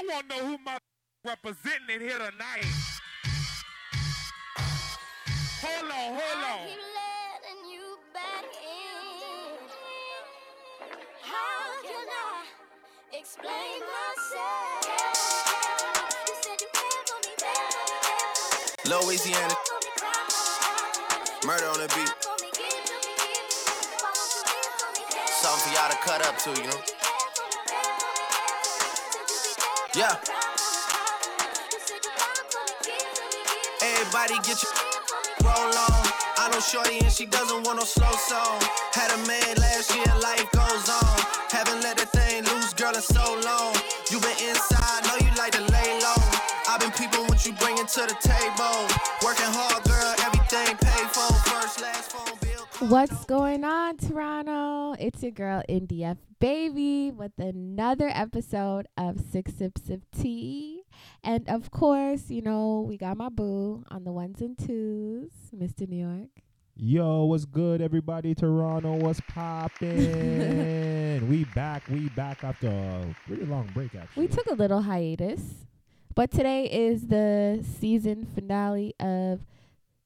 I want to know who my representing it here tonight. Hold on, hold I on. keep letting you back in. How can I explain myself? Louisiana, cared for me, cried for me, murder on the beat. cried for me, give to me, give to me. Why won't you give to me, cared for Something for y'all to cut up to, you know. Me. Everybody get your Give for me, roll on. I know Shorty and she doesn't want no slow song. Had a man last year, life goes on. Haven't let the thing loose, girl, in so long. You been inside, know you like to lay low. I've been peeping what you bringing to the table. Working hard, girl, everything paid for. First, last phone bill. What's going on, Toronto? It's your girl, NDF Baby, with another episode of Six Sips of Tea. And of course, you know, we got my boo on the ones and twos, Mr. New York. Yo, what's good, everybody? Toronto, what's poppin'? we back, we back after a pretty long break, actually. We took a little hiatus, but today is the season finale of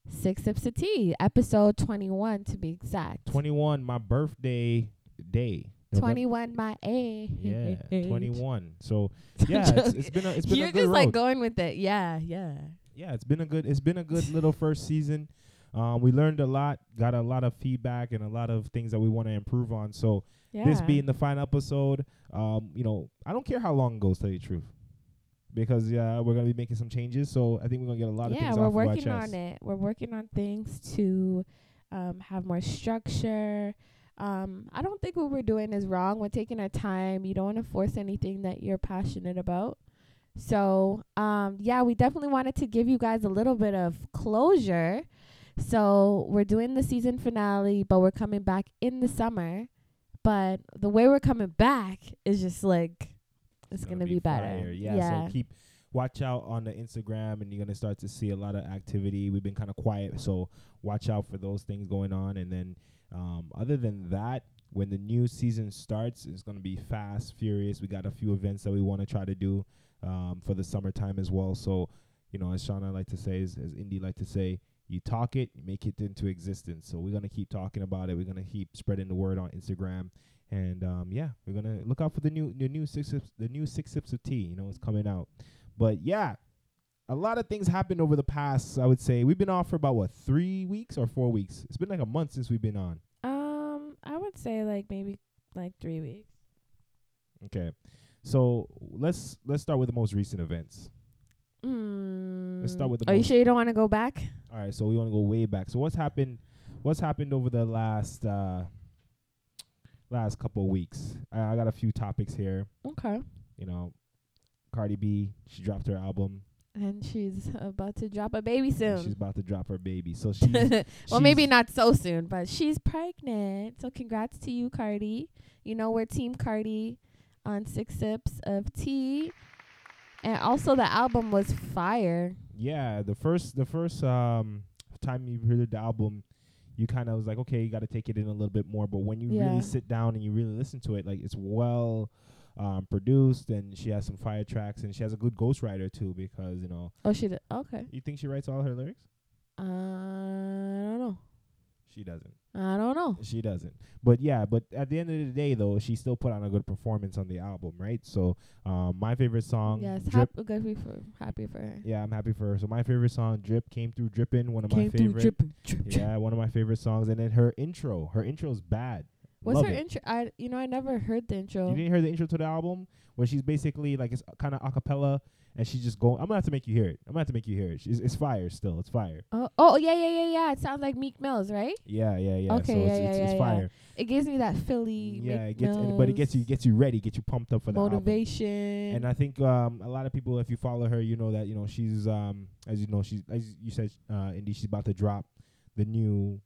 Six Sips of Tea, episode 21 to be exact. 21, my birthday day. 21 my age. Yeah, 21. So yeah, it's, it's been a it's been You're a good just like going with it. Yeah, yeah. yeah, it's been a good it's been a good little first season. Um, we learned a lot, got a lot of feedback and a lot of things that we want to improve on. So Yeah. this being the final episode, um, you know, I don't care how long it goes, tell you the truth. Because yeah, we're gonna be making some changes, so I think we're gonna get a lot of things. yeah, things we're off of our working chest. on it. We're working on things to um, have more structure. Um, I don't think what we're doing is wrong. We're taking our time. You don't want to force anything that you're passionate about. So, um, yeah, we definitely wanted to give you guys a little bit of closure. So, we're doing the season finale, but we're coming back in the summer. But the way we're coming back is just like it's, gonna, be, better. fire. Yeah, so keep watch out on the Instagram, and you're gonna start to see a lot of activity. We've been kind of quiet, so watch out for those things going on. And then, um, other than that, when the new season starts, it's gonna be fast, furious. We got a few events that we want to try to do um, for the summertime as well. So, you know, as Shauna like to say, as, as Indy like to say. You talk it, you make it into existence. So we're gonna keep talking about it. We're gonna keep spreading the word on Instagram, and um, yeah, we're gonna look out for the new the new six the new six sips of tea. You know, it's coming out. But yeah, a lot of things happened over the past. I would say we've been off for about what three weeks or four weeks. It's been like a month since we've been on. Um, I would say like maybe like three weeks. Okay, so let's let's start with the most recent events. Mm. Let's start with the Are you sure you don't want to go back? All right, so we want to go way back. So what's happened? What's happened over the last uh last couple of weeks? I, I got a few topics here. Okay. You know, Cardi B, she dropped her album. And she's about to drop a baby soon. She's about to drop her baby. So she's well, maybe not so soon, but she's pregnant. So congrats to you, Cardi. You know we're Team Cardi on Six Sips of Tea. And also the album was fire. Yeah, the first the first um time you heard the album, you kind of was like, okay, you got to take it in a little bit more. But when you Yeah. really sit down and you really listen to it, like it's well um, produced, and she has some fire tracks, and she has a good ghostwriter too. Because you know, Oh, she did. Okay. you think she writes all her lyrics? Uh, I don't know. She doesn't. I don't know. She doesn't. But yeah, but at the end of the day, though, she still put on a good performance on the album, right? So, um, my favorite song, yes, Drip. hap- good for happy for her. Yeah, I'm happy for her. So my favorite song, "Drip," came through dripping. One of my Came through favorite. drip, drip. Yeah, one of my favorite songs. And then her intro. Her intro's bad. What's Love her it. intro? I you know I never heard the intro. You didn't hear the intro to the album where she's basically like it's kind of acapella and she's just going. I'm gonna have to make you hear it. I'm gonna have to make you hear it. She's, it's fire still. It's fire. Oh, oh yeah, yeah, yeah, yeah. It sounds like Meek Mills, right? Yeah, yeah, yeah. Okay, so yeah, it's, yeah, it's, yeah, it's yeah. fire. It gives me that Philly. Yeah, Meek it gets, and, but it gets you gets you ready, gets you pumped up for the album. motivation. And I think um, a lot of people, if you follow her, you know that you know she's um, as you know she's as you said, uh, Indy, she's about to drop the new,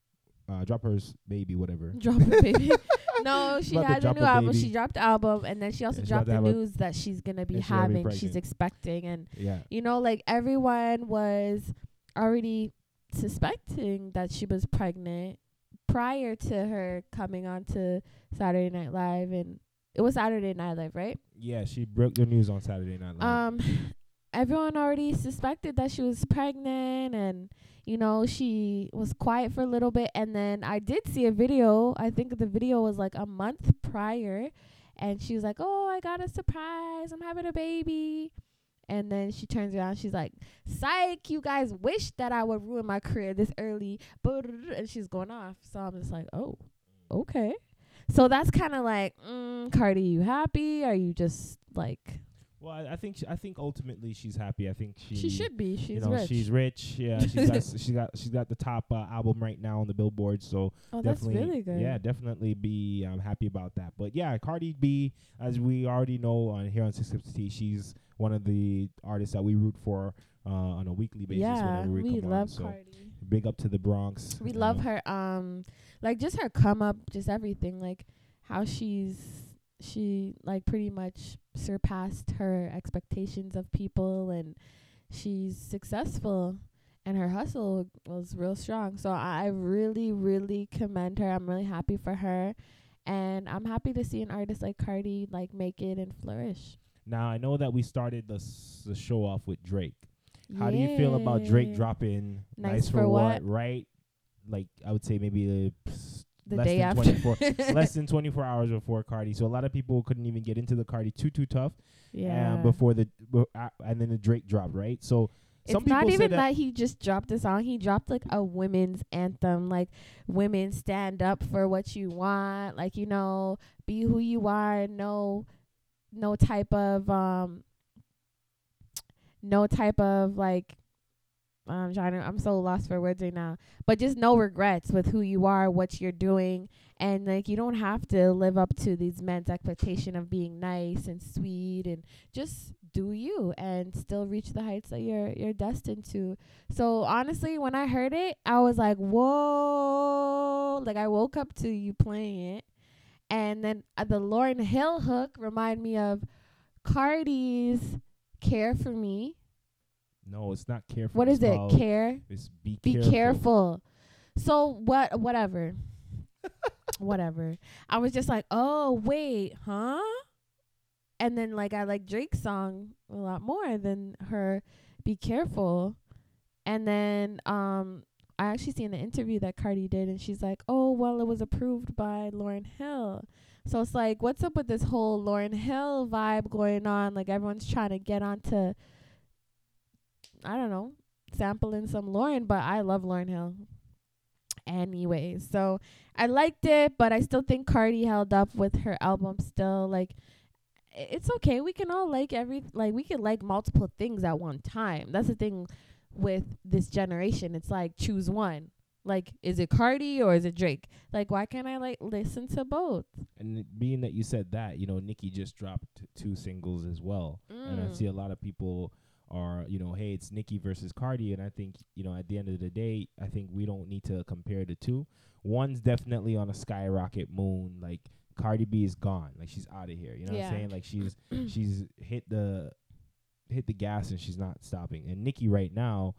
uh, drop her baby, whatever. drop it, baby. no, she had a new album. baby. She dropped the album, and then she also about dropped to the news that she's gonna be and she's be having. she's expecting, and Yeah, you know, like everyone was already suspecting that she was pregnant prior to her coming on to Saturday Night Live, and it was Saturday Night Live, right? Yeah, she broke the news on Saturday Night Live. Um, everyone already suspected that she was pregnant, and you know she was quiet for a little bit, and then I did see a video. I think the video was like a month prior, and she was like, "Oh, I got a surprise! I'm having a baby." And then she turns around, she's like, "Psych! You guys wish that I would ruin my career this early," and she's going off. So I'm just like, "Oh, okay." So that's kind of like, mm, Cardi, you happy? Are you just like well, I, I think sh- I think ultimately she's happy. I think she she should be? She's you know rich. she's rich. Yeah, she's got she got she's got the top uh, album right now on the Billboard. So oh, that's definitely, really good. yeah, definitely be um, happy about that. But yeah, Cardi B, as we already know on here on 650, she's one of the artists that we root for uh, on a weekly basis. yeah, we, we come love on. So Cardi. big up to the Bronx. We love know. her. Um, like just her come up, just everything. Like how she's she like pretty much surpassed her expectations of people, and she's successful. And her hustle was real strong. So I really, really commend her. I'm really happy for her. And I'm happy to see an artist like Cardi like make it and flourish. Now I know that we started the s- the show off with Drake. How do you feel about Drake dropping Nice "Nice, for for, What? what?" Right, like I would say maybe s- the less day than after? 24 less than 24 hours before Cardi. So a lot of people couldn't even get into the Cardi too too tough. yeah. Um, before the b- uh, and then the Drake dropped right. So some it's not people say even that, that, he just dropped a song. He dropped like a women's anthem, like women stand up for what you want, like you know, be who you are. No, no type of um, no type of like. I'm trying to. I'm so lost for words right now. But just no regrets with who you are, what you're doing, and like you don't have to live up to these men's expectation of being nice and sweet and just do you and still reach the heights that you're you're destined to. So honestly, when I heard it, I was like, "Whoa!" Like I woke up to you playing it, and then uh, the Lauryn Hill hook remind me of Cardi's "Care for Me." No, it's not careful. What is it? Care. It's be, Be careful. careful. So what? Whatever. whatever. I was just like, oh wait, huh? And then like I like Drake's song a lot more than her "Be Careful." And then um I actually seen the interview that Cardi did, and she's like, oh well, it was approved by Lauryn Hill. So it's like, what's up with this whole Lauryn Hill vibe going on? Like everyone's trying to get onto, I don't know, sampling some Lauryn, but I love Lauryn Hill. Anyways, so I liked it, but I still think Cardi held up with her album still. Like, it's okay. We can all like every, like, we can like multiple things at one time. That's the thing with this generation. It's like, choose one. Like, is it Cardi or is it Drake? Like, why can't I, like, listen to both? And being that you said that, you know, Nicki just dropped two singles as well, and I Mm. see a lot of people are, you know, hey, it's Nicki versus Cardi, and I think, you know, at the end of the day, I think we don't need to compare the two. One's definitely on a skyrocket moon, like Cardi B is gone, like she's out of here. You know what I'm saying? Like she's she's hit the hit the gas and she's not stopping. And Nicki right now,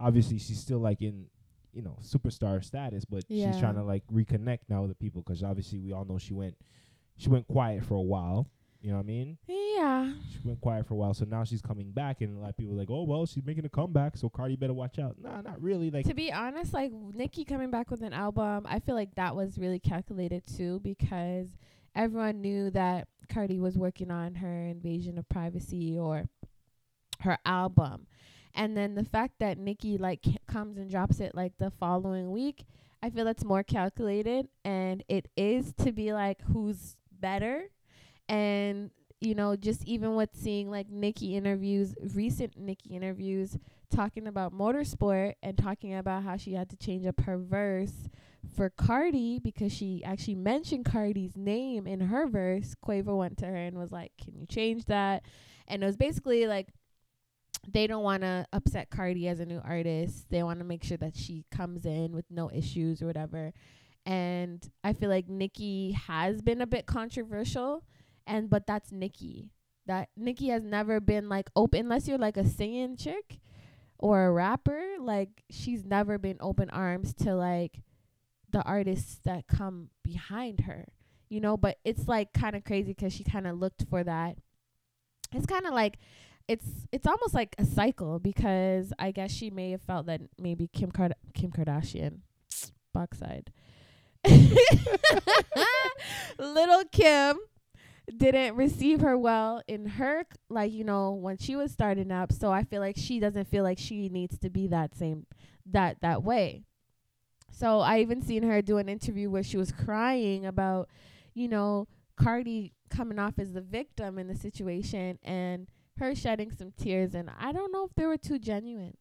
obviously, she's still like in you know superstar status, but Yeah. she's trying to like reconnect now with the people because obviously we all know she went she went quiet for a while. You know what I mean? Yeah. She went quiet for a while, so now she's coming back, and a lot of people are like, "Oh well, she's making a comeback, so Cardi better watch out." Nah, not really. Like, to be honest, like Nicki coming back with an album, I feel like that was really calculated too because everyone knew that Cardi was working on her invasion of privacy or her album. And then the fact that Nicki like c- comes and drops it like the following week, I feel that's more calculated and it is to be like who's better and you know just even with seeing like Nicki interviews recent Nicki interviews talking about motorsport and talking about how she had to change up her verse for Cardi because she actually mentioned Cardi's name in her verse. Quavo went to her and was like, "Can you change that?" And it was basically like they don't want to upset Cardi as a new artist. They want to make sure that she comes in with no issues or whatever. And I feel like Nicki has been a bit controversial and but that's Nicki. That Nicki has never been like open unless you're like a singing chick or a rapper, like she's never been open arms to like the artists that come behind her, you know. But it's like kind of crazy 'cause she kind of looked for that it's kind of like it's it's almost like a cycle because I guess she may have felt that maybe Kim Card- Kim Kardashian backside. Lil Kim didn't receive her well in her like you know when she was starting up so i feel like she doesn't feel like she needs to be that same that that way. So i even seen her do an interview where she was crying about you know cardi coming off as the victim in the situation and her shedding some tears and i don't know if they were too genuine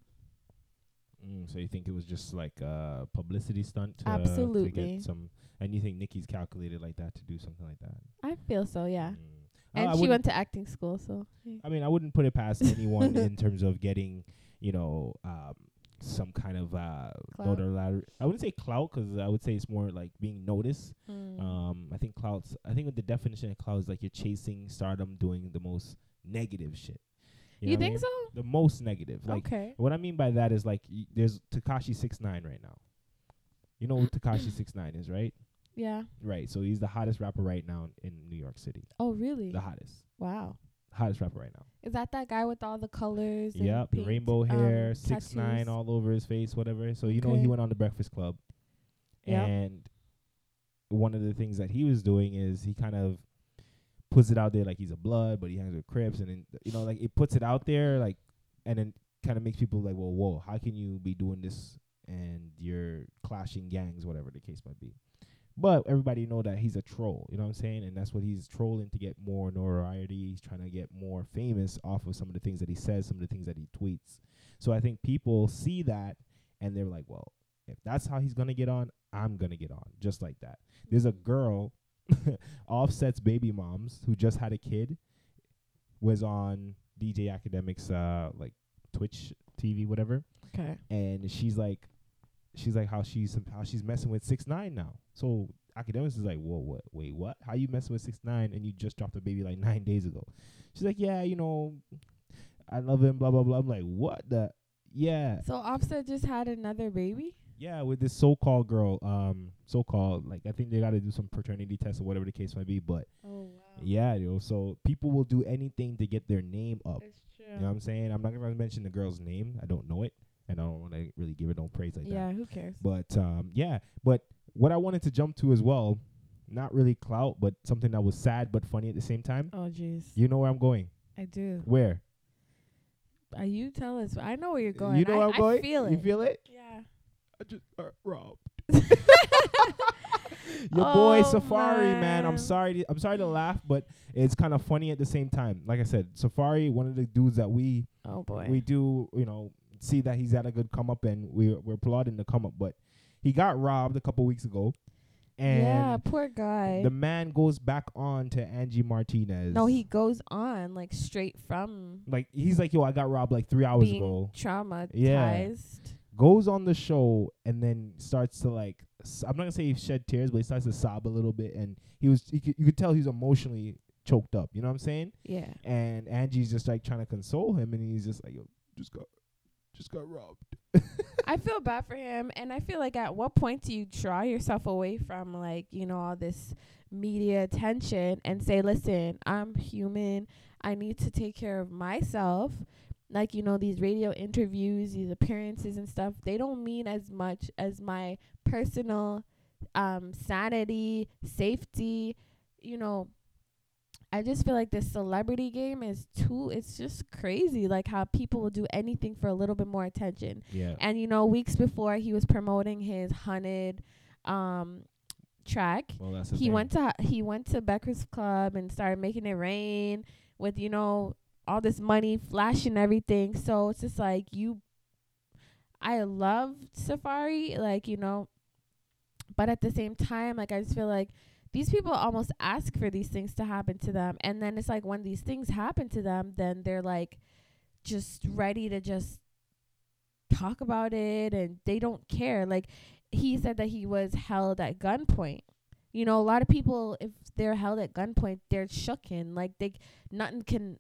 Mm, so you think it was just like a publicity stunt to, to Absolutely. get some, and you think Nicki's calculated like that to do something like that? i feel so yeah Mm. and I she went to acting school so. I mean, I wouldn't put it past anyone in terms of getting, you know, um, some kind of uh, notoriety. I wouldn't say clout because I would say it's more like being noticed. Mm. Um, I think clouts. I think with the definition of clout is like you're chasing stardom, doing the most negative shit. You, know what I think mean? so The most negative. Like okay what I mean by that is like y- there's Tekashi six nine right now. You know who Tekashi six nine is, right? yeah Right. So he's the hottest rapper right now in New York City. oh really The hottest, wow hottest rapper right now. Is that that guy with all the colors? Yep, rainbow um, hair, six nine all over his face, whatever. So you know he went on the Breakfast Club, Yeah. and one of the things that he was doing is he kind of puts it out there like he's a blood, but he hangs with Crips, and then you know like it puts it out there like, and then kind of makes people like, well, whoa, how can you be doing this and you're clashing gangs, whatever the case might be. But everybody know that he's a troll, you know what I'm saying? And that's what he's trolling to get more notoriety. He's trying to get more famous off of some of the things that he says, some of the things that he tweets. So I think people see that and they're like, well, if that's how he's to get on, I'm to get on just like that. There's a girl, Offset's baby moms, who just had a kid, was on DJ Akademiks, uh, like Twitch TV, whatever Okay. and she's like she's like how she's how she's messing with six nine now. So Akademiks is like, whoa, what? Wait, what? How you messing with six nine and you just dropped a baby like nine days ago? She's like, yeah, you know, I love him, blah blah blah. I'm like, what the? Yeah, So Offset just had another baby. Yeah, with this so-called girl, um, so-called like I think they got to do some paternity test or whatever the case might be, but Oh wow. yeah, yo, so people will do anything to get their name up. It's true. You know what I'm saying? I'm not gonna mention the girl's name. I don't know it, and I don't want to really give it no praise like that. yeah. Who cares? But um, yeah, but what I wanted to jump to as well, not really clout, but something that was sad but funny at the same time. Oh jeez. You know where I'm going? I do. Where? Uh, you tell us. I know where you're going. You know I, where I'm I going? feel it. You feel it? Yeah. I just got robbed. Your boy Oh, Safaree, man. I'm sorry. To, I'm sorry to laugh, but it's kind of funny at the same time. Like I said, Safaree, one of the dudes that we Oh boy. we do, you know, see that he's had a good come up, and we we're applauding the come up. But he got robbed a couple weeks ago, and yeah. Poor guy. the man goes back on to Angie Martinez. no, he goes on like straight from like he's like, yo, I got robbed like three hours being ago. traumatized. Goes on the show and then starts to like, s- I'm not gonna say he shed tears, but he starts to sob a little bit, and he was, he could, you could tell he's emotionally choked up. You know what I'm saying? Yeah. And Angie's just like trying to console him, and he's just like, yo, just got, just got robbed. I feel bad for him, and I feel like at what point do you draw yourself away from like you know all this media attention and say, "Listen, I'm human. I need to take care of myself." Like you know these radio interviews, these appearances and stuff. They don't mean as much as my personal um, sanity, safety. You know, I just feel like this celebrity game is too. It's just crazy. Like how people will do anything for a little bit more attention. Yeah. And you know, weeks before he was promoting his hunted um track, Well, that's he thing. went to he went to Becker's Club and started making it rain with you know all this money flashing everything. So it's just like you I love Safaree, like, you know, but at the same time, like I just feel like these people almost ask for these things to happen to them and then it's like when these things happen to them, then they're like just ready to just talk about it and they don't care. Like he said that he was held at gunpoint. You know, a lot of people if they're held at gunpoint, they're shooken. Like they nothing can,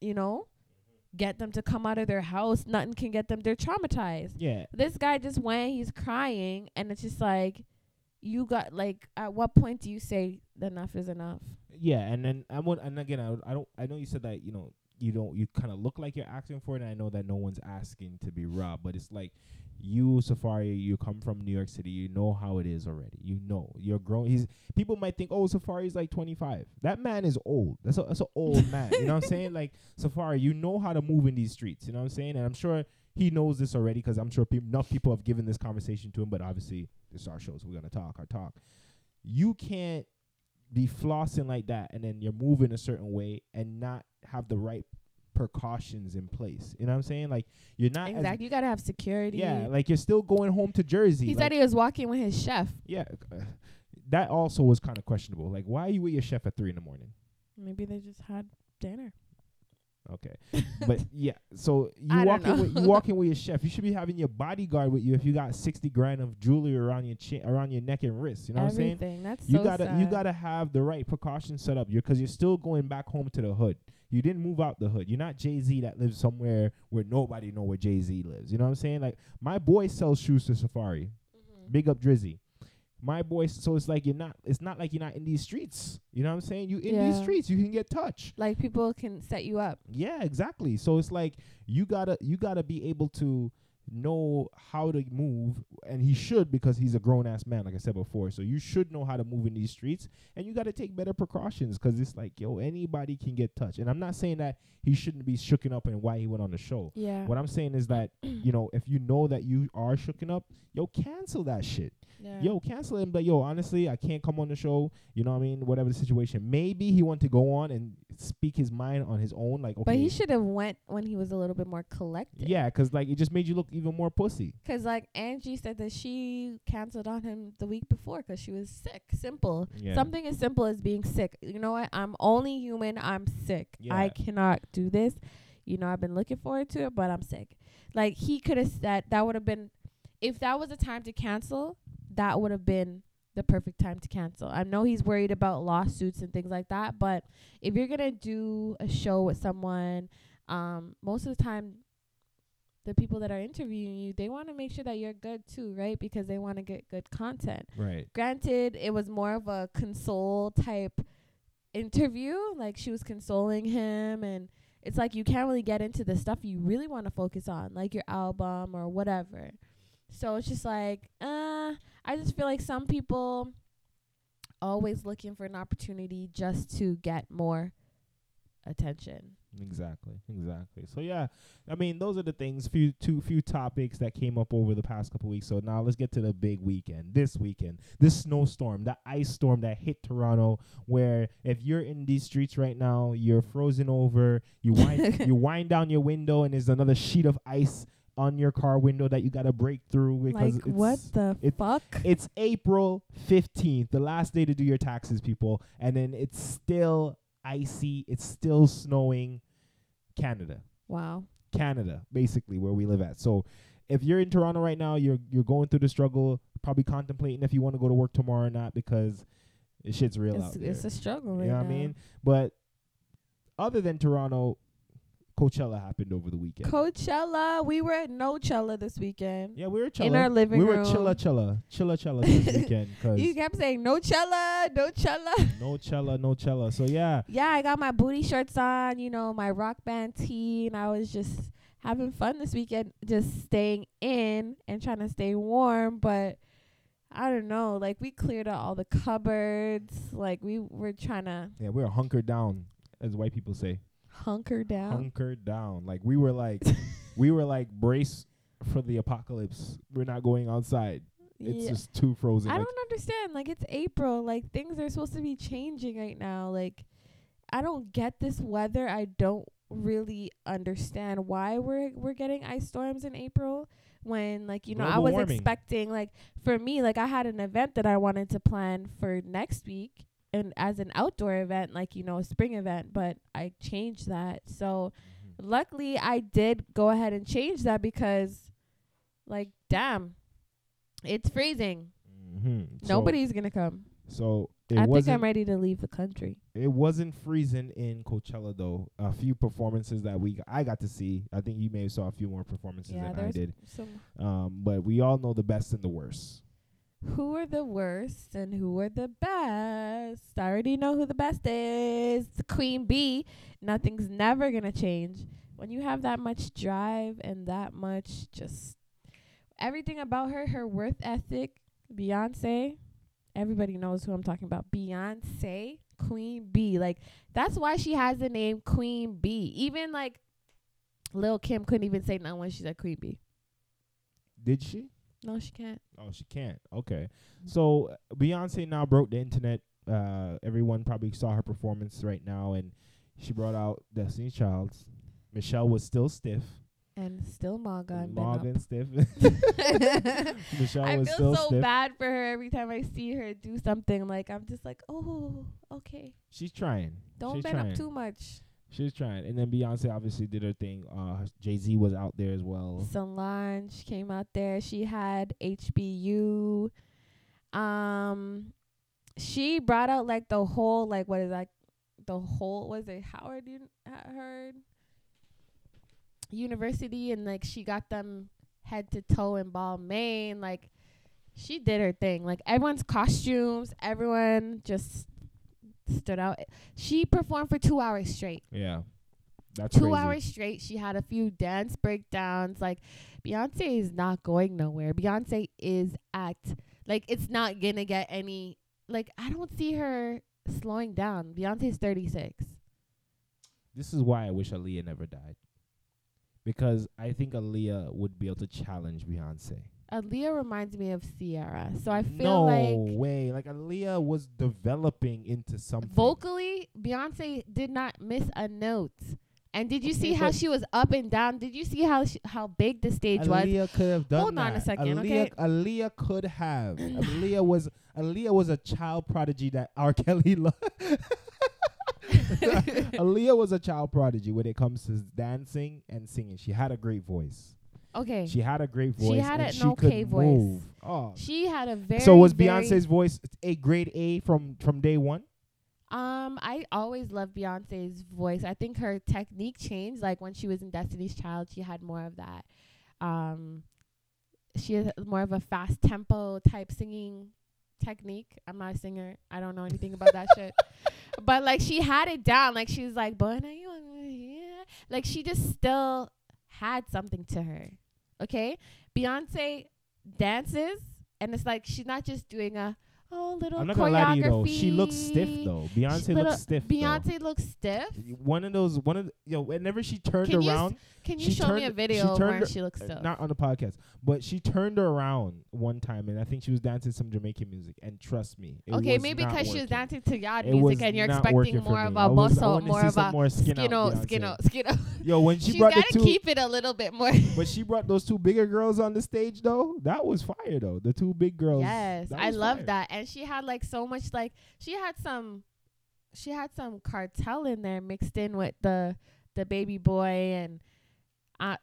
you know, get them to come out of their house. Nothing can get them. They're traumatized. Yeah. This guy just went. He's crying, and it's just like, you got like. At what point do you say enough is enough. Yeah, and then I would, and again, I, I don't, I know you said that you know you don't, you kind of look like you're asking for it, and I know that no one's asking to be robbed, but it's like you, Safaree, you come from New York City, you know how it is already. You know, you're grown. He's people might think, oh, Safaree's like 25. That man is old. That's a that's an old man. You know what I'm saying? Like Safaree, you know how to move in these streets. You know what I'm saying? And I'm sure he knows this already because I'm sure peop enough people have given this conversation to him. But obviously, this is our show, so we're gonna talk our talk. You can't be flossing like that and then you're moving a certain way and not have the right precautions in place. You know what I'm saying? Like you're not Exactly. You gotta have security. yeah, like you're still going home to Jersey. he like, said he was walking with his chef. yeah, uh, that also was kind of questionable. Like, why are you with your chef at three in the morning? Maybe they just had dinner. Okay, but yeah, so you walking with you walking with your chef. You should be having your bodyguard with you if you got sixty grand of jewelry around your chin, around your neck and wrist. You know what I'm saying? Everything. That's You so gotta you gotta have the right precautions set up. You're because you're still going back home to the hood. You didn't move out the hood. You're not Jay Z that lives somewhere where nobody know where Jay Z lives. You know what I'm saying? Like my boy sells shoes to Safaree. Mm-hmm. Big up Drizzy. My boy, so it's like you're not. It's not like you're not in these streets. You know what I'm saying? You in these streets, you can get touched. Like people can set you up. Yeah, exactly. So it's like you gotta you gotta be able to know how to move, and he should because he's a grown ass man, like I said before. So you should know how to move in these streets, and you gotta take better precautions because it's like yo, anybody can get touched. And I'm not saying that he shouldn't be shooken up and why he went on the show. Yeah. What I'm saying is that you know if you know that you are shooken up, yo, cancel that shit yeah. yo, cancel him. But yo, honestly, I can't come on the show. You know what I mean? Whatever the situation. Maybe he wanted to go on and speak his mind on his own. Like, okay, But he should have went when he was a little bit more collected. yeah, 'cause like it just made you look even more pussy. 'Cause like Angie said that she canceled on him the week before 'cause she was sick. Simple. Yeah. Something as simple as being sick. You know what? I'm only human. I'm sick. I cannot do this. You know, I've been looking forward to it, but I'm sick. Like he could have said that would have been if that was a time to cancel, that would have been the perfect time to cancel. I know he's worried about lawsuits and things like that, but if you're going to do a show with someone, um most of the time the people that are interviewing you, they want to make sure that you're good too, right? Because they want to get good content Right. granted it was more of a console type interview like she was consoling him and it's like you can't really get into the stuff you really want to focus on like your album or whatever so it's just like uh i just feel like some people always looking for an opportunity just to get more attention Exactly. Exactly. So yeah, I mean, those are the things. Few two few topics that came up over the past couple weeks. So now let's get to the big weekend. This weekend, this snowstorm, the ice storm that hit Toronto. Where if you're in these streets right now, you're frozen over. You wind you wind down your window, and there's another sheet of ice on your car window that you gotta break through because like it's, what the it- fuck it's April 15th, the last day to do your taxes, people. And then it's still icy, it's still snowing. Canada. wow Canada, basically, where we live at. So if you're in Toronto right now, you're you're going through the struggle, probably contemplating if you want to go to work tomorrow or not because shit's real out it's, there. it's a struggle right you know now what I mean? But other than Toronto, Coachella happened over the weekend. coachella we were at nochella this weekend yeah, we were chilla. in our living room. we were room. chilla chilla chilla chilla this weekend because You kept saying no chella, no chella. no chella, no chella. So yeah, yeah, I got my booty shorts on, you know, my rock band tee, and I was just having fun this weekend, just staying in and trying to stay warm. But I don't know, like we cleared out all the cupboards, like we were trying to yeah, we were hunkered down, as white people say. Hunker down. hunkered down. Like we were like we were like brace for the apocalypse. We're not going outside. It's Yeah. just too frozen. I Like, don't understand. Like it's April. Like things are supposed to be changing right now. Like I don't get this weather. I don't really understand why we're we're getting ice storms in April when like you know I was warming. expecting like for me like I had an event that I wanted to plan for next week and as an outdoor event like you know a spring event but I changed that. So Mm-hmm. luckily I did go ahead and change that because like damn it's freezing. Mhm. So- Nobody's gonna come. So, it I think I'm ready to leave the country. it wasn't freezing in Coachella though. A few performances that we I got to see. I think you may have saw a few more performances Yeah, than I did. some. Um, but we all know the best and the worst. Who are the worst and who are the best. I already know who the best is. Queen B. Nothing's never gonna change. When you have that much drive and that much just everything about her, her worth ethic, Beyonce, everybody knows who I'm talking about. Beyonce, Queen B. Like that's why she has the name Queen B. Even like Lil Kim couldn't even say no when she said Queen B. Did she? No, she can't. Oh, she can't. Okay. So Beyonce now broke the internet. Uh, everyone probably saw her performance right now, and she brought out Destiny's Child's. Michelle was still stiff. And still Morgan. Morgan stiff. Michelle I was feel so stiff. bad for her every time I see her do something. Like I'm just like, oh, okay. She's trying. Don't She's bend trying. up too much. She's trying. And then Beyonce obviously did her thing. Uh, Jay Z was out there as well. Solange came out there. She had HBU. Um, she brought out like the whole like what is that? the whole was it Howard Un- Howard University and like she got them head to toe in Balmain. Like she did her thing. Like everyone's costumes, everyone just stood out. She performed for two hours straight Yeah. That's two crazy. hours straight. She had a few dance breakdowns. Like Beyonce is not going nowhere. Beyonce is at like it's not gonna get any. Like I don't see her slowing down. Beyonce's thirty six. This is why I wish Aaliyah never died. Because I think Aaliyah would be able to challenge Beyonce. Aaliyah reminds me of Ciara, so I feel no like No way. Like Aaliyah was developing into something. vocally Beyonce did not miss a note. And did you see how she was up and down? Did you see how sh- how big the stage was? Aaliyah could have done Hold on a second, Aaliyah, okay? Aaliyah could have. Aaliyah was Aaliyah was a child prodigy that R. Kelly loved. Aaliyah was a child prodigy when it comes to dancing and singing. She had a great voice. Okay, She had a great voice. She had an okay voice. move. Oh. she had a very so was Beyonce's voice a grade A from from day one? Um, I always loved Beyonce's voice. I think her technique changed. Like when she was in Destiny's Child, she had more of that. Um, she has more of a fast tempo type singing technique. I'm not a singer. I don't know anything about that shit. But like she had it down. Like she was like, "Boy, now you? Yeah." Like she just still had something to her. Okay, Beyonce dances, and it's like she's not just doing a oh little I'm not gonna lie to you though. She looks stiff though. Beyonce little- looks stiff. though. Beyonce looks stiff. One of those, one of the, yo, whenever she turned Can you around, Can you She show me turned- a she video turned where her- she looks uh, stiff? not on the podcast, but she turned around one time, and I think she was dancing some Jamaican music. And trust me, it okay, maybe because she was dancing to was music and you're expecting more of a was- I bosso, wanted to more of a more skin out skino, Beyonce. skino, skino. Yo, when she She's brought gotta two, keep it a little bit more. but she brought those two bigger girls on the stage though. That was fire though. The two big girls. yes, I love that. And she had like so much like she had some she had some cartel in there mixed in with the the baby boy and uh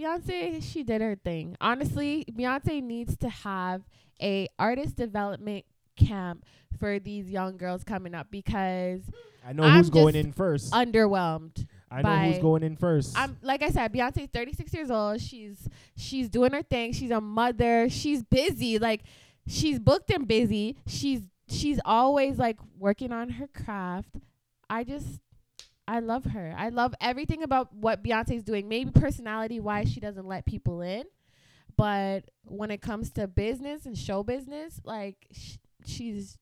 Beyonce, she did her thing. Honestly, Beyonce needs to have a artist development camp for these young girls coming up because I know I'm who's going in first. underwhelmed. I know who's going in first. I'm like I said, Beyonce's 36 years old. She's she's doing her thing. She's a mother. She's busy. Like she's booked and busy. She's she's always like working on her craft. I just I love her. I love everything about what Beyonce's doing. Maybe personality wise she doesn't let people in, but when it comes to business and show business, like sh- she's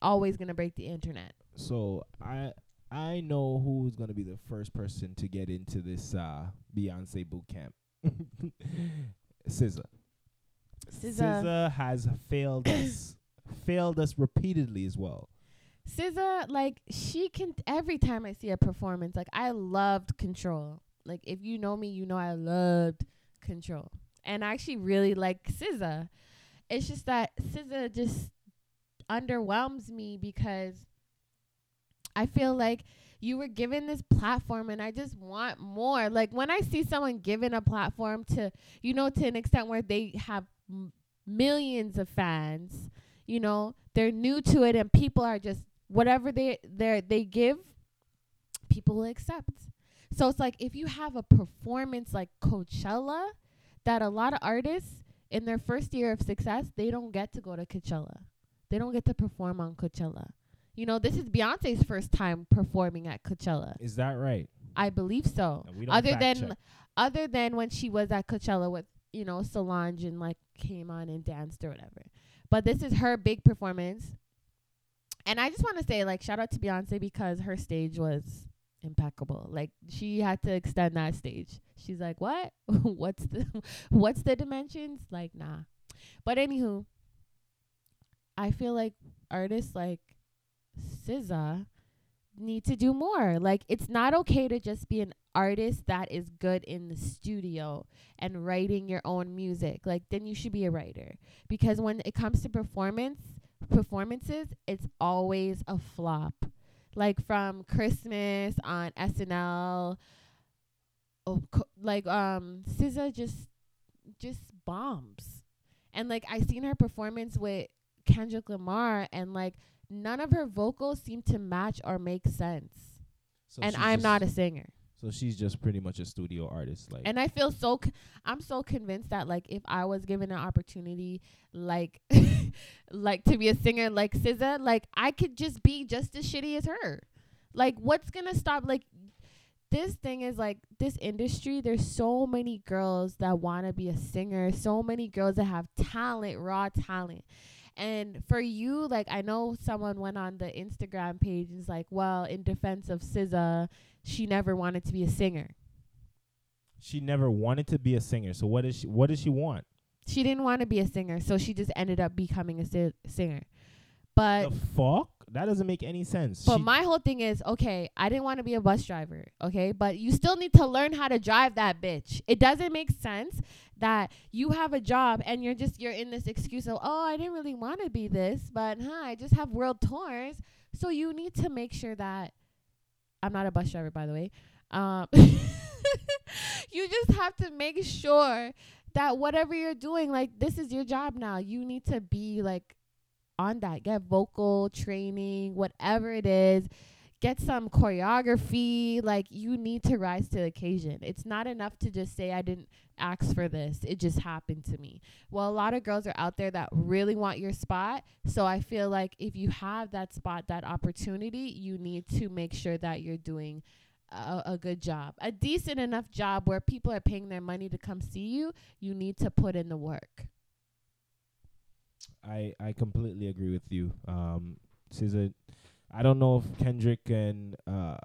always going to break the internet. so I I know who's gonna be the first person to get into this uh Beyonce boot camp. SZA. Has failed us, failed us repeatedly as well. SZA, like she can. Every time I see a performance, like I loved Control. Like if you know me, you know I loved Control, and I actually really like SZA. It's just that SZA just underwhelms me because I feel like you were given this platform and I just want more. Like when I see someone given a platform to, you know, to an extent where they have m- millions of fans, you know, they're new to it and people are just whatever they they they give, people will accept. So it's like if you have a performance like Coachella that a lot of artists in their first year of success, they don't get to go to Coachella. They don't get to perform on Coachella. You know, this is Beyonce's first time performing at Coachella. Is that right? I believe so. And Other than check. other than when she was at Coachella with, you know, Solange and like came on and danced or whatever. But this is her big performance. And I just want to say like shout out to Beyonce because her stage was impeccable. Like she had to extend that stage. She's like, "What? what's the what's the dimensions?" Like, nah. But anywho, I feel like artists like SZA need to do more. Like it's not okay to just be an artist that is good in the studio and writing your own music. Like then you should be a writer. Because when it comes to performance performances, it's always a flop. Like from Christmas on SNL oh, co- like um SZA just just bombs. And like I seen her performance with Kendrick Lamar and like none of her vocals seem to match or make sense. So and I'm just- not a singer. So she's just pretty much a studio artist. Like And I feel so c- I'm so convinced that like if I was given an opportunity like like to be a singer like SZA, like I could just be just as shitty as her. Like what's going to stop like this thing is like this industry there's so many girls that want to be a singer, so many girls that have talent, raw talent. And for you, like I know someone went on the Instagram page and is like, well, in defense of SZA, she never wanted to be a singer. she never wanted to be a singer. So what is she? What does she want? she didn't want to be a singer, so she just ended up becoming a si- singer. But the fuck? That doesn't make any sense. but She- my whole thing is okay. I didn't want to be a bus driver, okay, but you still need to learn how to drive that bitch. It doesn't make sense that you have a job and you're just you're in this excuse of oh I didn't really want to be this, but huh I just have world tours. So you need to make sure that I'm not a bus driver, by the way. Um, you just have to make sure that whatever you're doing, like this is your job now. You need to be like on that. Get vocal training, whatever it is. Get some choreography. Like you need to rise to the occasion. It's not enough to just say I didn't ask for this. It just happened to me. Well, a lot of girls are out there that really want your spot. So I feel like if you have that spot, that opportunity, you need to make sure that you're doing a, a good job, a decent enough job where people are paying their money to come see you. You need to put in the work. I I completely agree with you. Um, SZA, I don't know if Kendrick and uh,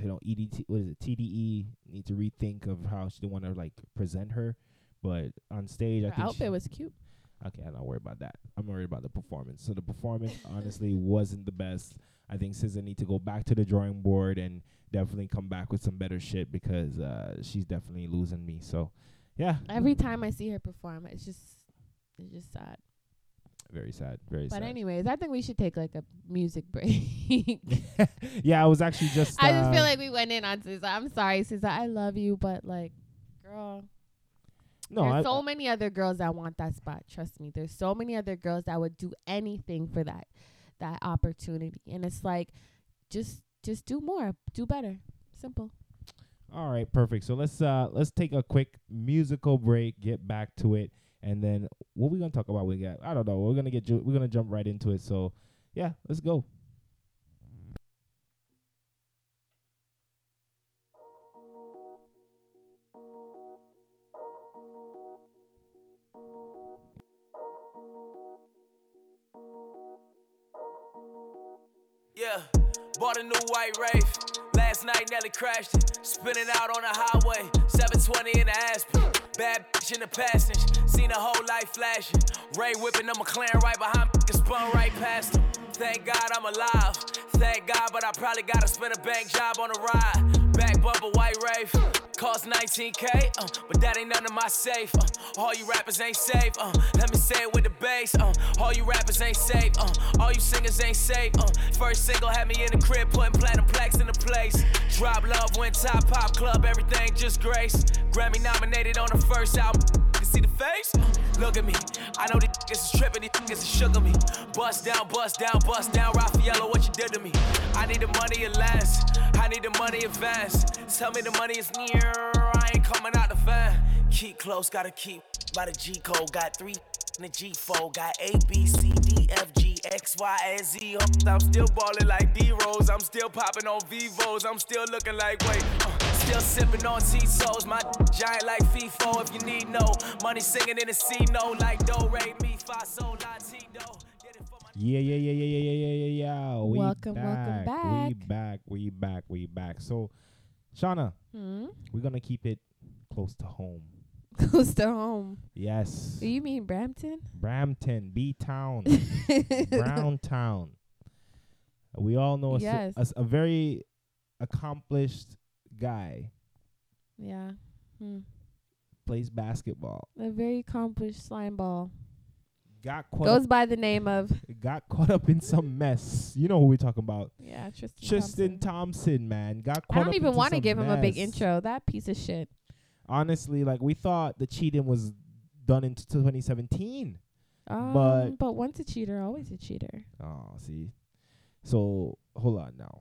you know EDT what is it TDE need to rethink of how she want to like present her, but on stage I Her think outfit she- was cute. Okay, I'm not worried about that. I'm worried about the performance. So the performance honestly wasn't the best. I think SZA need to go back to the drawing board and definitely come back with some better shit because uh, she's definitely losing me. So yeah, Every time I see her perform, it's just it's just sad. Very sad, very But sad. But anyways, I think we should take like a music break. yeah, I was actually just. I just feel uh, like we went in on SZA. I'm sorry, SZA. I love you, but like, girl, no, there's I, so many other girls that want that spot. Trust me, there's so many other girls that would do anything for that that opportunity. And it's like, just just do more, do better. Simple. All right, perfect. So let's uh let's take a quick musical break, get back to it, and then what we gonna talk about? We got I don't know. We're gonna get ju- we're gonna jump right into it. So yeah, let's go. Yeah, bought a new white Wraith. Last night Nelly crashed it. Spinning out on the highway. 720 in the Aspen. Bad bitch in the passage. Seen a whole life flashing. Ray whipping a McLaren right behind me. Spun right past him. Thank God I'm alive. Thank God, but I probably gotta spend a bank job on a ride. Back bumper white Wraith. Cost 19K, uh, but that ain't none of my safe. Uh, all you rappers ain't safe. Uh, let me say it with the bass. Uh, all you rappers ain't safe. Uh, all you singers ain't safe. Uh, first single had me in the crib, putting platinum plaques in the place. Drop love, went top pop club, everything just grace. Grammy nominated on the first album. You see the face? Look at me. I know niggas is tripping, these niggas is at me. Bust down, bust down, bust down. Raffaello, what you did to me? I need the money at last. I need the money advance. Tell me the money is near. I ain't coming out the van. Keep close, gotta keep by the G code. Got three in the G4. Got A, B, C, D, F, G, X, Y, and Z. I'm still balling like D Rose. I'm still popping on Vivos. I'm still looking like, wait. Uh, Still sipping on Tito's, my giant like FIFO. If you need no money, singing in the no like Do Re Mi So Latino. Yeah, yeah, yeah, yeah, yeah, yeah, yeah, yeah. We welcome, back. welcome back. We back, we back, we back. So, Shauna, hmm? we're gonna keep it close to home. Close to home. Yes. You mean Brampton? Brampton, B Town, Brown Town. We all know yes. a, a, a very accomplished guy Yeah. Hmm. plays basketball. A very accomplished slime ball. Got caught Goes up, by the name of got caught up in some mess. You know who we're talking about? yeah Tristan. Tristan Thompson. Thompson, man. Got caught I don't even want to give him a big intro. That piece of shit. Honestly, like we thought the cheating was done in t- 2017. Um, But- but once a cheater, always a cheater. Oh, see. So hold on now.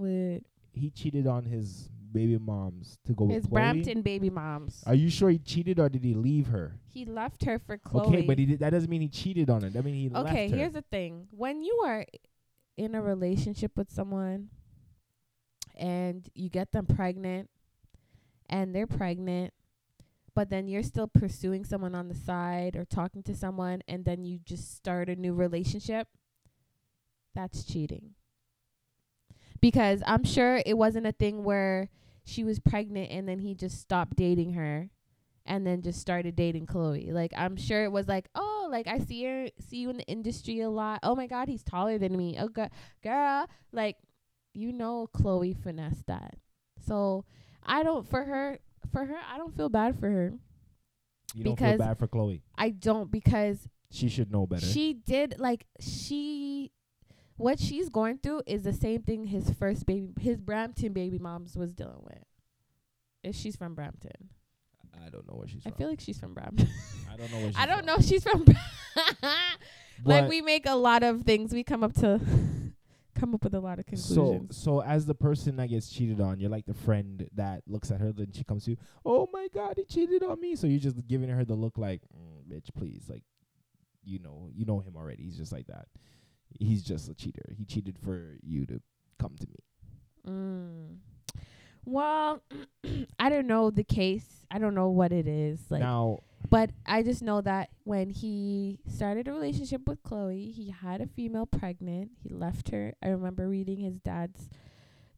With He cheated on his baby moms to go his with Chloe. His Brampton baby moms. Are you sure he cheated or did he leave her? he left her for Chloe. Okay, but he did, that doesn't mean he cheated on her. I mean he left her. okay, here's the thing. When you are in a relationship with someone and you get them pregnant and they're pregnant, but then you're still pursuing someone on the side or talking to someone and then you just start a new relationship, that's cheating. Because I'm sure it wasn't a thing where she was pregnant and then he just stopped dating her and then just started dating Chloe. Like I'm sure it was like, oh, like I see her, see you in the industry a lot. Oh my God, he's taller than me. Oh, girl, girl, like you know, Chloe finessed that. So I don't for her, for her, I don't feel bad for her. you don't feel bad for Chloe. I don't because She should know better. she did like she. What she's going through is the same thing his first baby, his Brampton baby moms was dealing with. If she's from Brampton, I don't know where she's I from. feel like she's from Brampton. I don't know where she's I don't from. know if she's from. Bra- like But- we make a lot of things. We come up to come up with a lot of So, conclusions. so as the person that gets cheated on, you're like the friend that looks at her, then she comes to you. Oh my God, he cheated on me. So you're just giving her the look like, mm, bitch, please, like, you know, you know him already. He's just like that. He's just a cheater. He cheated for you to come to me. mm. Well, I don't know the case. I don't know what it is like, now, but I just know that when he started a relationship with Chloe, he had a female pregnant. He left her. I remember reading his dad's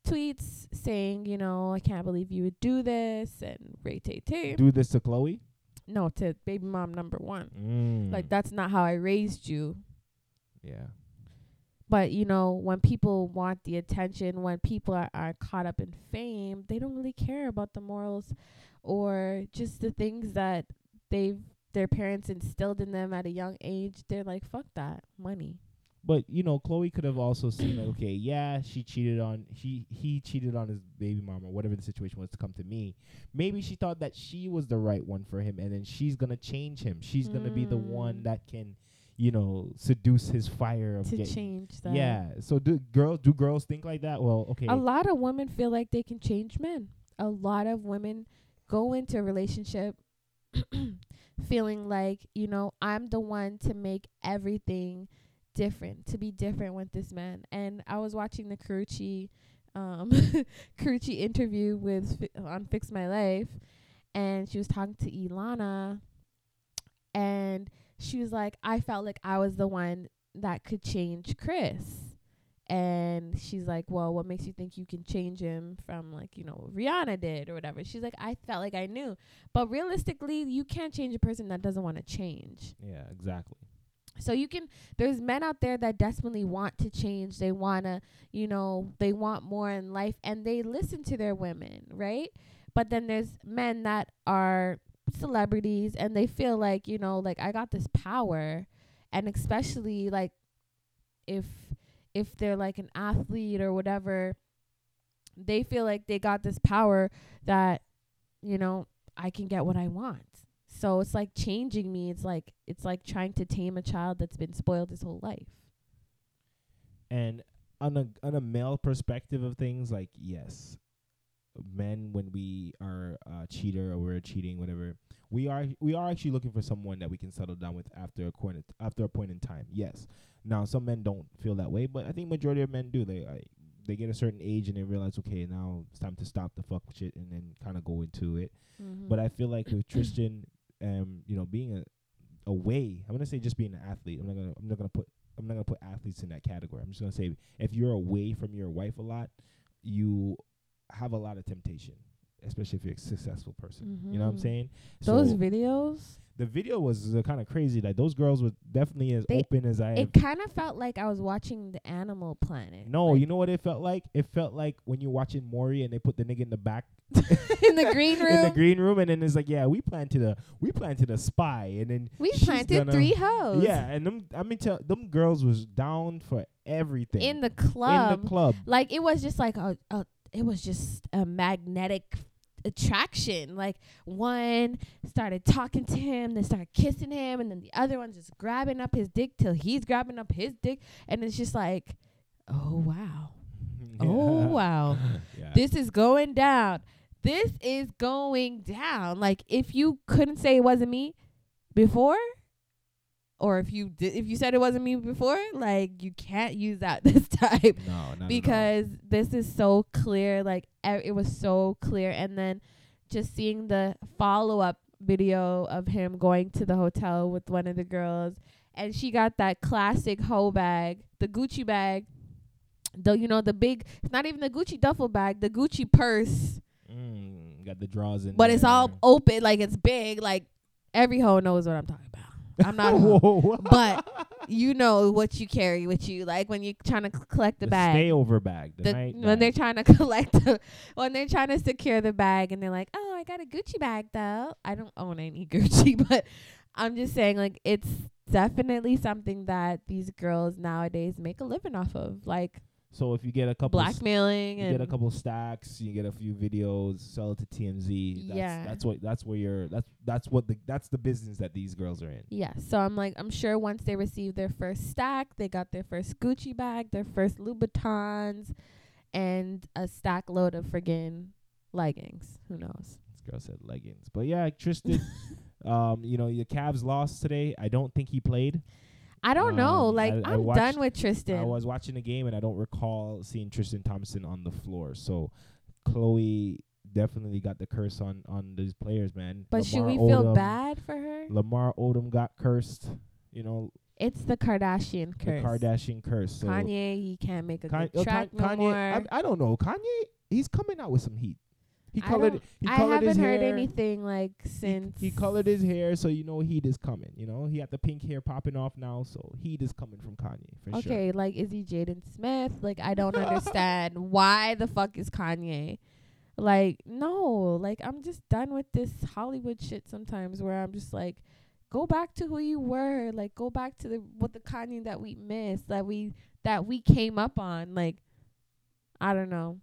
tweets saying, you know, I can't believe you would do this and Ray Tay Tay. do this to Chloe. No, to baby mom number one. Mm. Like that's not how I raised you. Yeah. But you know, when people want the attention, when people are, are caught up in fame, they don't really care about the morals or just the things that they've their parents instilled in them at a young age. They're like, fuck that money. But you know, Chloe could have also seen like, okay, yeah, she cheated on he he cheated on his baby mom or whatever the situation was to come to me. Maybe she thought that she was the right one for him, and then she's gonna change him. She's gonna be the one Mm. that can, you know, seduce his fire of to getting. change that. Yeah. So do girls do girls think like that? Well, okay. A lot of women feel like they can change men. A lot of women go into a relationship feeling like, you know, I'm the one to make everything different, to be different with this man. And I was watching the Karrueche um Karrueche interview with Fi- on Fix My Life and she was talking to Iyanla and she was like, I felt like I was the one that could change Chris and she's like, "Well, what makes you think you can change him from like you know Rihanna did or whatever?" She's like, "I felt like I knew, but realistically, you can't change a person that doesn't want to change. yeah, exactly. So you can. There's men out there that desperately want to change. They wanna, you know, they want more in life, and they listen to their women, right? But then there's men that are celebrities, and they feel like you know, like I got this power, and especially like if if they're like an athlete or whatever, they feel like they got this power that, you know, I can get what I want. So it's like changing me. It's like it's like trying to tame a child that's been spoiled his whole life. And on a on a male perspective of things, like yes, men when we are a cheater or we're cheating, whatever, we are we are actually looking for someone that we can settle down with after a point after a point in time. Yes. Now some men don't feel that way, but I think majority of men do. They I, they get a certain age and they realize, okay, now it's time to stop the fuck shit and then kind of go into it. Mhm. But I feel like with Tristan, um, you know, being a away, I'm gonna say just being an athlete. I'm not gonna I'm not gonna put I'm not gonna put athletes in that category. I'm just gonna say if you're away from your wife a lot, you have a lot of temptation, especially if you're a successful person. You know what I'm Mhm. saying? Those So videos, the video was uh, kind of crazy. Like those girls were definitely as They- open as I. it kind of felt like I was watching the Animal Planet. no, like, you know what it felt like? It felt like when you're watching Maury and they put the nigga in the back in the green room. in the green room, and then it's like, yeah, we planted a we planted a spy, and then we planted gonna- three hoes. Yeah, and them I mean, tell them girls was down for everything in the club. in the club. like it was just like a, a it was just a magnetic attraction. Like one started talking to him then started kissing him and then the other one just grabbing up his dick till he's grabbing up his dick. And it's just like oh wow. Oh wow. Yeah. this is going down. This is going down. Like if you couldn't say it wasn't me before or if you did if you said it wasn't me before like you can't use that this time no, not at all. because this is so clear like e- it was so clear. And then just seeing the follow-up video of him going to the hotel with one of the girls and she got that classic hoe bag the gucci bag though you know the big it's not even the gucci duffel bag the gucci purse. Mm, got the draws in, but it's all open like it's big like every hoe knows what i'm talking i'm not Whoa. but you know what you carry with you like when you're trying to collect the, the bag. stay over bag, the, the, when they're trying to collect the, when they're trying to secure the bag and they're like oh i got a gucci bag though. I don't own any gucci but i'm just saying like it's definitely something that these girls nowadays make a living off of. Like So if you get a couple, blackmailing you and get a couple stacks, you get a few videos, sell it to TMZ. That's, Yeah. that's what that's where you're. That's that's what the that's the business that these girls are in. yeah so i'm like i'm sure once they receive their first stack they got their first gucci bag their first louboutins and a stack load of friggin leggings who knows This girl said leggings, but yeah, Tristan. um, you know, the Cavs lost today. I don't think he played. I don't know. Um, Like I- watched- done with Tristan. I was watching the game and I don't recall seeing Tristan Thompson on the floor. So Chloe definitely got the curse on on these players, man. but should Lamar we feel bad for her? Lamar Odom got cursed. You know, It's the Kardashian curse. the Kardashian curse. So Kanye, he can't make a Kan- good uh, track Kan- no Kanye, more. I, I don't know. Kanye, he's coming out with some heat. He I colored. He I colored his haven't heard hair. anything like since he, colored his hair, so you know heat is coming. You know he had the pink hair popping off now, so heat is coming from Kanye for sure. Okay, like is he Jaden Smith? Like I don't understand why the fuck is Kanye? Like no, like I'm just done with this Hollywood shit sometimes where I'm just like go back to who you were, like go back to the what the Kanye that we missed, that we that we came up on. Like I don't know.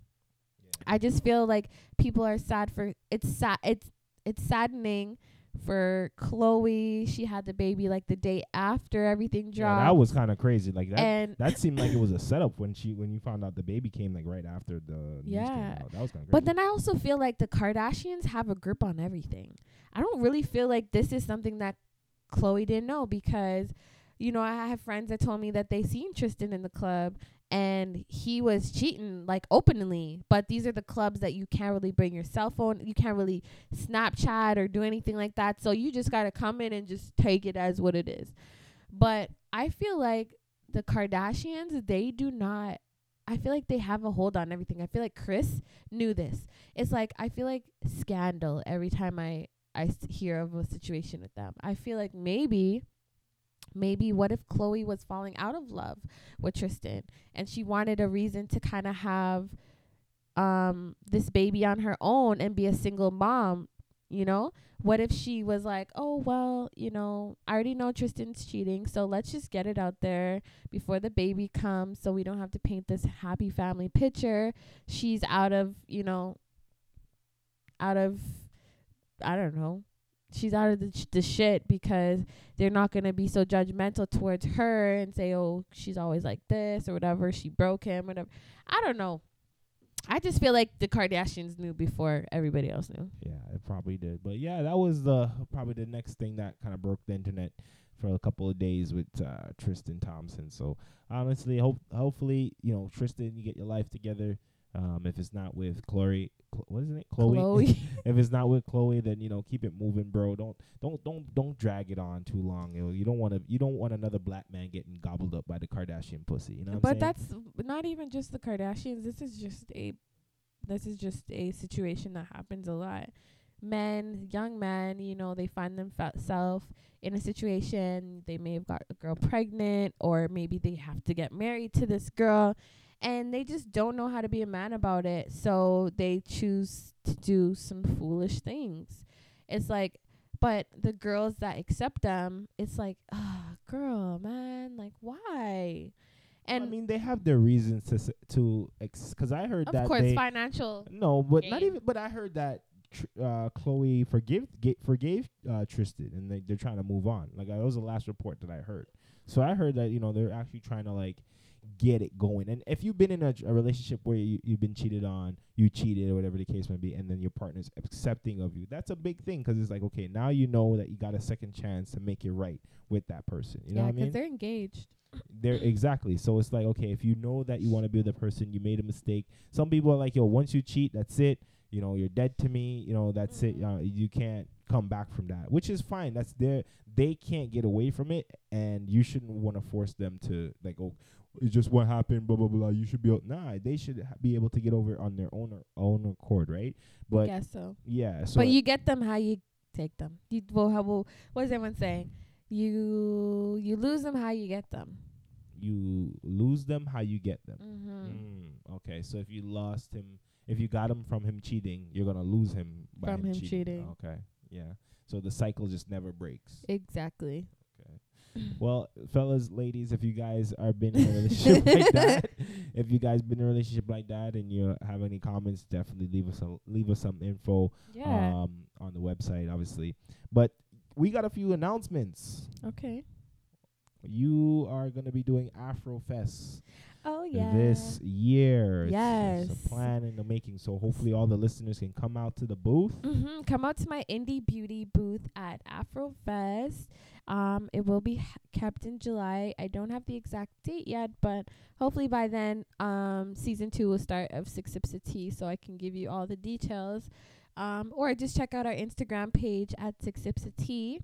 I just feel like people are sad for it's sad it's it's saddening for Chloe. She had the baby like the day after everything dropped. Yeah, that was kind of crazy. Like that. and that seemed like it was a setup when she when you found out the baby came like right after the news Yeah. came out. That was kind of crazy. But then I also feel like the Kardashians have a grip on everything. I don't really feel like this is something that Chloe didn't know because, you know, I have friends that told me that they seen Tristan in the club and he was cheating like openly. But these are the clubs that you can't really bring your cell phone, you can't really Snapchat or do anything like that. So you just gotta come in and just take it as what it is. But I feel like the Kardashians, they do not I feel like they have a hold on everything. I feel like Kris knew this. It's like I feel like scandal every time I I hear of a situation with them. I feel like maybe maybe what if Chloe was falling out of love with Tristan and she wanted a reason to kind of have um this baby on her own and be a single mom, you know? What if she was like, "Oh, well, you know, I already know Tristan's cheating, so let's just get it out there before the baby comes so we don't have to paint this happy family picture. She's out of, you know, out of I don't know. She's out of the, sh- the shit because they're not going to be so judgmental towards her and say, "Oh, she's always like this or whatever. She broke him, whatever." I don't know. I just feel like the Kardashians knew before everybody else knew. Yeah, it probably did. But yeah, that was the probably the next thing that kind of broke the internet for a couple of days with uh, Tristan Thompson. So honestly, hope hopefully you know Tristan, you get your life together. Um, if it's not with Chloe, Cl- what is it, Chloe? Chloe. if it's not with Chloe, then you know keep it moving, bro. Don't don't don't don't drag it on too long. You, know, you don't want to you don't want another black man getting gobbled up by the Kardashian pussy. You know what but that's not even just the Kardashians. This is just a this is just a situation that happens a lot. Men, young men, you know, they find themselves in a situation. They may have got a girl pregnant, or maybe they have to get married to this girl, and they just don't know how to be a man about it. So they choose to do some foolish things. It's like, but the girls that accept them, it's like, ah, girl, man, like why? Well, And I mean, they have their reasons to s- to because I heard of that of course, they financial. no, but not even. But I heard that tr- uh, Chloe forgive ga- forgave uh, Tristan, and they they're trying to move on. Like that was the last report that I heard. So I heard that you know they're actually trying to like get it going. And if you've been in a, a relationship where you, you've been cheated on, you cheated or whatever the case may be, and then your partner's accepting of you, that's a big thing because it's like okay, now you know that you got a second chance to make it right with that person. You know yeah, what I mean? they're engaged. There exactly. So it's like okay, if you know that you want to be with the person, you made a mistake. Some people are like, yo, once you cheat, that's it. You know, you're dead to me. You know, that's it. Mhm. Uh, you can't come back from that, which is fine. That's their. They can't get away from it, and you shouldn't want to force them to like, oh, it's just what happened. Blah blah blah. You should be. Able, nah, they should ha- be able to get over it on their own or own accord, right? But guess so. yeah, so but you get them how you take them. You well, how well, what is everyone saying? You you lose them how you get them. you lose them how you get them. Mm-hmm. Mm, okay, so if you lost him, if you got him from him cheating, you're gonna lose him by From him cheating. Okay, yeah. So the cycle just never breaks. Exactly. Okay. Well, fellas, ladies, if you guys are been in a relationship like that, if you guys been in a relationship like that, and you have any comments, definitely leave us a, leave us some info Yeah. um on the website, obviously. But we got a few announcements. okay. You are gonna be doing Afro Fest. Oh yeah. this year. It's- It's, Yes. a plan in the making. So hopefully all the listeners can come out to the booth. Mm-hmm. Come out to my indie beauty booth at Afrofest. Um, it will be kept in July. I don't have the exact date yet, but hopefully by then, um, season two will start of Six Sips of Tea, so I can give you all the details. Um, or just check out our Instagram page at Six Sips of Tea.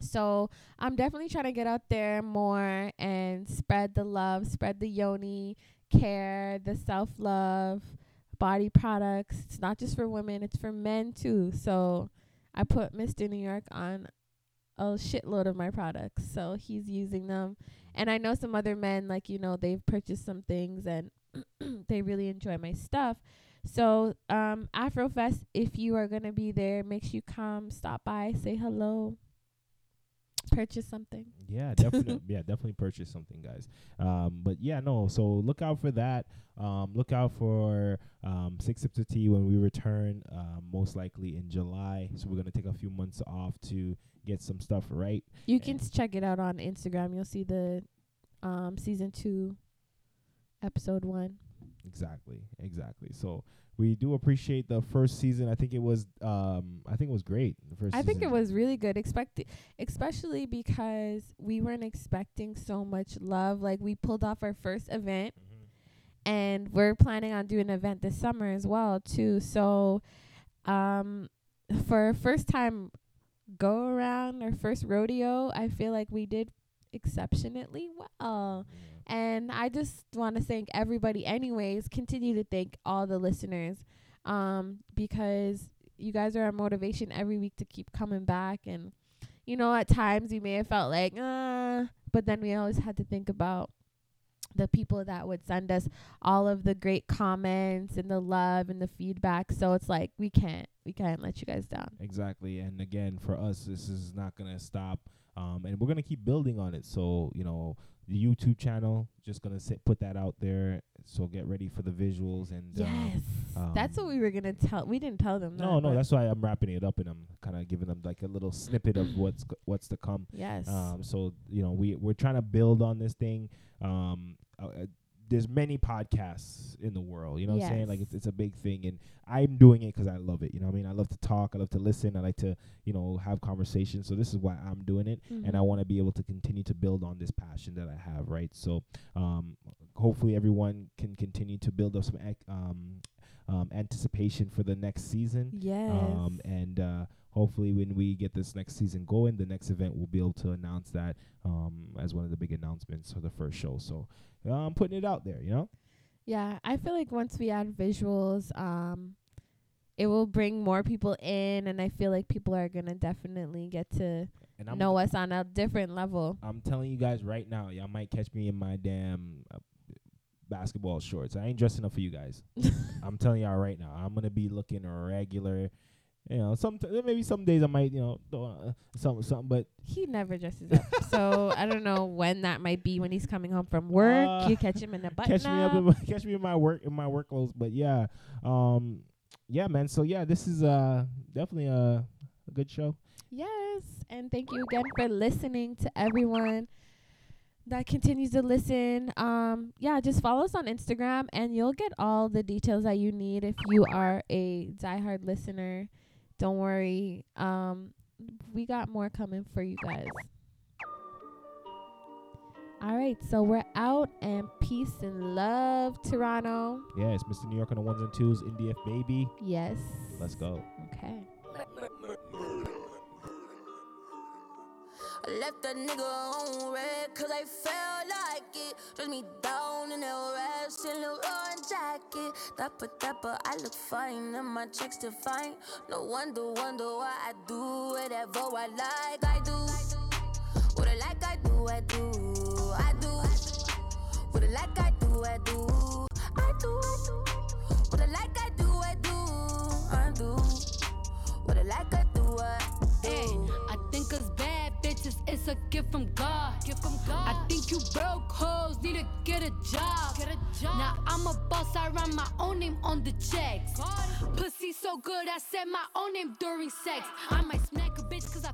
So I'm definitely trying to get out there more and spread the love, spread the yoni care, the self love, body products. It's not just for women, it's for men too. So I put Mr. New York on a shitload of my products. So he's using them. And I know some other men, like, you know, they've purchased some things and they really enjoy my stuff. So, um, Afrofest, if you are going to be there, make sure you come, stop by, say hello, purchase something. Yeah, definitely. yeah, definitely purchase something, guys. Um, but yeah, no. So look out for that. Um, look out for um, Six Sips of Tea when we return, um, most likely in July. So we're gonna take a few months off to get some stuff right. You can check it out on Instagram. You'll see the um, season two, episode one. Exactly, exactly. So we do appreciate the first season. I think it was, um, I think it was great. The first. I think it was really good, expect especially because we weren't expecting so much love. Like we pulled off our first event, Mhm. and we're planning on doing an event this summer as well too. So, um, for first time go around our first rodeo, I feel like we did exceptionally well. Yeah. And I just want to thank everybody, anyways. Continue to thank all the listeners um, because you guys are our motivation every week to keep coming back. And, you know, at times we may have felt like, uh, but then we always had to think about the people that would send us all of the great comments and the love and the feedback. So it's like, we can't, we can't let you guys down. Exactly. And again, for us, this is not to stop. Um, and we're going to keep building on it. So, you know, the YouTube channel, just going to sit, put that out there. So get ready for the visuals. And um, Yes. That's what um, we were going to tell. We didn't tell them no, that. no, that's why I'm wrapping it up and I'm kind of giving them like a little snippet of what's what's to come. Yes. Um, so you know, we we're trying to build on this thing. Um, uh, there's many podcasts in the world. You know what I'm saying? Like it's it's a big thing, and I'm doing it 'cause I love it. You know what I mean? I love to talk. I love to listen. I like to you know have conversations. So this is why I'm doing it, and I Mhm. want to be able to continue to build on this passion that I have. Right. So um, hopefully everyone can continue to build up some um, um, anticipation for the next season. Yes. Um, and uh, hopefully, when we get this next season going, the next event we'll be able to announce that um, as one of the big announcements for the first show. So uh, I'm putting it out there, you know. Yeah, I feel like once we add visuals, um, it will bring more people in, and I feel like people are gonna definitely get to And I'm know us on a different level. I'm telling you guys right now, y'all might catch me in my damn uh, basketball shorts. I ain't dressing up for you guys. I'm telling y'all right now, I'm gonna be looking regular. You know, some maybe some days I might, you know, throw, uh, something, something, but He never dresses up, so I don't know when that might be when he's coming home from work. Uh, you catch him in the button catch me up in my, catch me in my work in my work clothes. But yeah, um, yeah, man. So yeah, this is uh definitely a, a good show. Yes, and thank you again for listening to everyone that continues to listen. Um, yeah, just follow us on Instagram, and you'll get all the details that you need if you are a diehard listener. Don't worry. Um, we got more coming for you guys. All right, so we're out, and peace and love, Toronto. Yeah, it's Mr. New York on the ones and twos, Indie F baby. Yes. Let's go. Okay. Left that nigga on read cause I felt like it. Dress me down in that rash and Leroy jacket. Dapper, dapper, I look fine and my checks still fine. No wonder, wonder why I do whatever I like. I do what I like, I do, I do, I do. What I like, I do, I do, I do, I do. What I like, I do, I do, I do. What I like, I a gift from God. Gift from God. I think you broke hoes need to get a job. Get a job. Now I'm a boss, I run my own name on the checks. Pussy so good, I said my own name during sex. I might smack a bitch cause I